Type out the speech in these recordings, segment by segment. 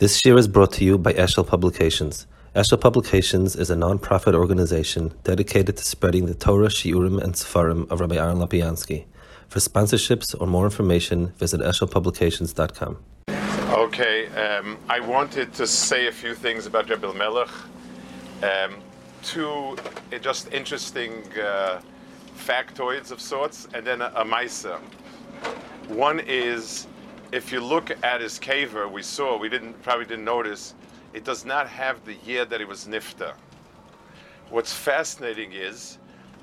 This year is brought to you by Eshel Publications. Eshel Publications is a non-profit organization dedicated to spreading the Torah, Shiurim, and Sefarim of Rabbi Aaron Lapiansky. For sponsorships or more information, visit eshelpublications.com. Okay, um, I wanted to say a few things about Rabbi Melech. Um, two just interesting uh, factoids of sorts, and then a, a. One is, if you look at his kever, we saw, we didn't probably didn't notice, it does not have the year that it was nifta. What's fascinating is,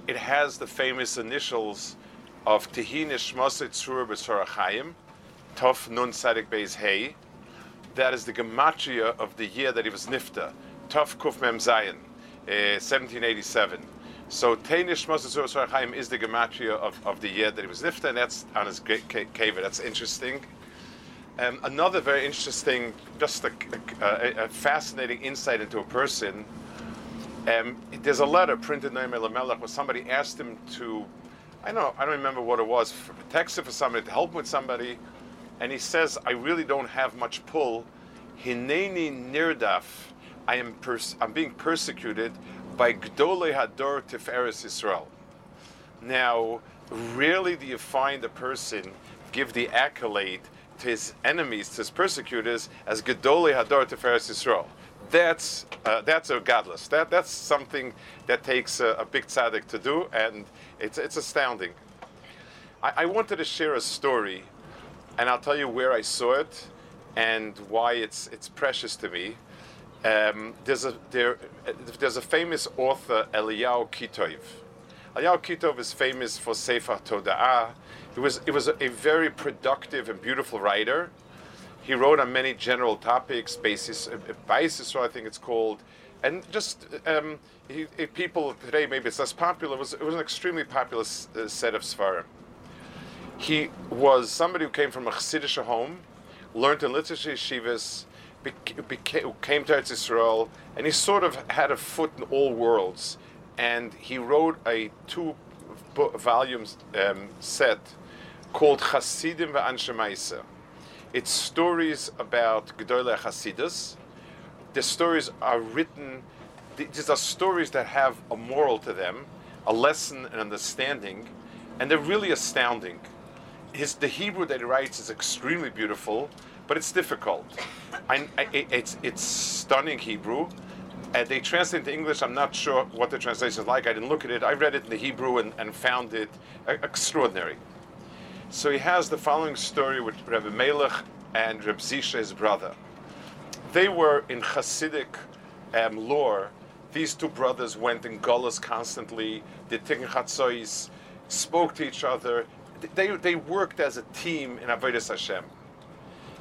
it has the famous initials of Tehin Ishmoset Tzur B'Sorachayim, Tov Nun Sadik Beis Hey. That is the gematria of the year that he was nifta, Tov Kuf Mem Zayin, uh, 1787. So Teinish Moses is the gematria of, of the year that he was nifta, and that's on his cave. That's interesting. Um, another very interesting, just a, a, a, fascinating insight into a person. Um, there's a letter printed in Melech where somebody asked him to, I don't know, I don't remember what it was, for, texted for somebody to help with somebody and he says, I really don't have much pull. Hineni nirdaf, I am pers- I'm being persecuted by Gdole Hador Tiferes Israel. Now, rarely do you find a person give the accolade to his enemies, to his persecutors, as Gedole Hador Tiferes Israel. That's uh, that's a gadlus. That that's something that takes a, a big tzaddik to do, and it's it's astounding. I, I wanted to share a story and I'll tell you where I saw it and why it's it's precious to me. Um, there's a there, there's a famous author Eliyahu Kitov. Eliyahu Kitov is famous for Sefer Toda'ah. He was it was a, very productive and beautiful writer. He wrote on many general topics, basis uh, basis, I think it's called, and just um, he, people today maybe it's less popular. It was it was an extremely popular uh, set of svarim. He was somebody who came from a Chassidish home, learned in literature yeshivas, came to Eretz Israel, and he sort of had a foot in all worlds. And he wrote a two volumes um, set called Chassidim ve'Anshei Ma'aseh. It's stories about Gedolei Chassidus. The stories are written, these are stories that have a moral to them, a lesson and understanding, and they're really astounding his the Hebrew that he writes is extremely beautiful, but it's difficult. I, I, it's it's stunning Hebrew. And they translate into English. I'm not sure what the translation is like. I didn't look at it. I read it in the Hebrew and, and found it extraordinary. So he has the following story with Rebbe Melech and Reb Zisha, his brother. They were in Hasidic um, lore. These two brothers went in Gullus constantly, did Tikkun Chatzois, spoke to each other, they, they worked as a team in Avodah Hashem.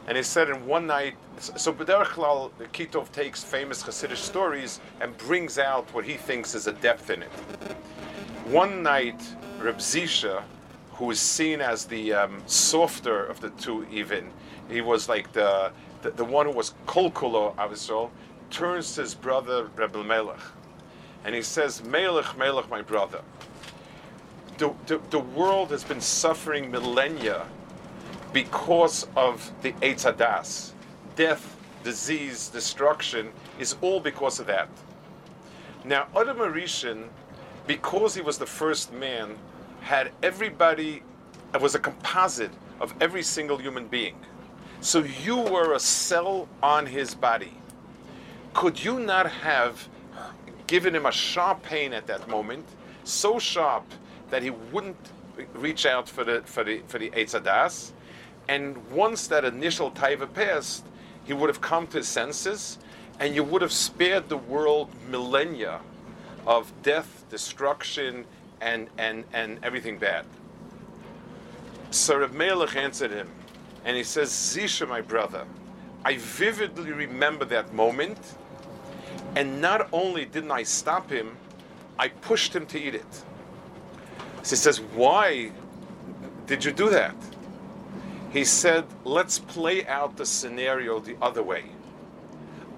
And he said in one night, so B'derech Klal, Kitov takes famous Hasidic stories and brings out what he thinks is a depth in it. One night, Reb Zisha, who is seen as the um, softer of the two even, he was like the, the, the one who was kolkulo Avisol, turns to his brother Rebbe Melech. And he says, Melech, Melech, my brother the, the, the world has been suffering millennia because of the Eitz Hadas. Death, disease, destruction is all because of that. Now, Adam HaRishon, because he was the first man, had everybody, it was a composite of every single human being. So you were a cell on his body. Could you not have given him a sharp pain at that moment, so sharp that he wouldn't reach out for the for the for the Eitz Hadas, and once that initial taiva passed, he would have come to his senses, and you would have spared the world millennia of death, destruction, and and and everything bad. So Reb Melech answered him, and he says, "Zisha, my brother, I vividly remember that moment, and not only didn't I stop him, I pushed him to eat it." So he says, Why did you do that? He said, Let's play out the scenario the other way.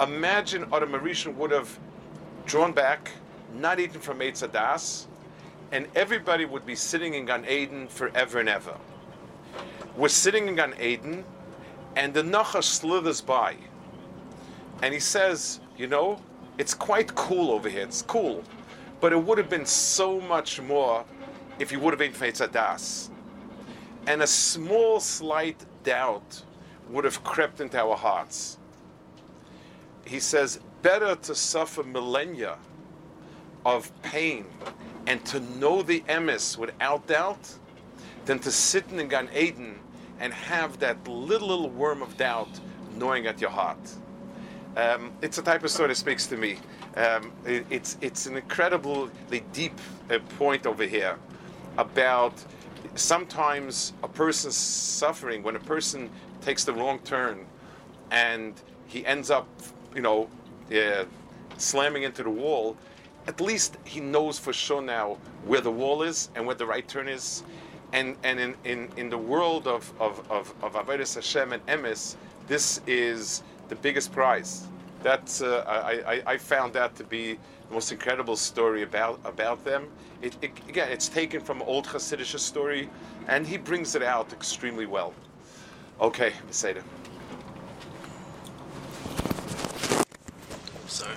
Imagine Adam HaRishon would have drawn back, not eaten from Eitz and everybody would be sitting in Gan Eden forever and ever. We're sitting in Gan Eden, and the Nachash slithers by. and he says, you know, it's quite cool over here. It's cool, but it would have been so much more if you would have eaten been Feitzadas. And a small, slight doubt would have crept into our hearts. He says, better to suffer millennia of pain and to know the emes without doubt than to sit in Gan Eden and have that little, little worm of doubt gnawing at your heart. Um, it's a type of story that speaks to me. Um, it, it's, it's an incredibly deep uh, point over here about sometimes a person's suffering when a person takes the wrong turn and he ends up, you know, uh, slamming into the wall. At least he knows for sure now where the wall is and where the right turn is. And, and in, in, in the world of, of, of, of Avodas Hashem and Emes, this is the biggest prize that's uh, I, I, I, found that to be the most incredible story about about them. It, it, again, it's taken from old Hasidic story, and he brings it out extremely well. Okay, Beseda. Sorry.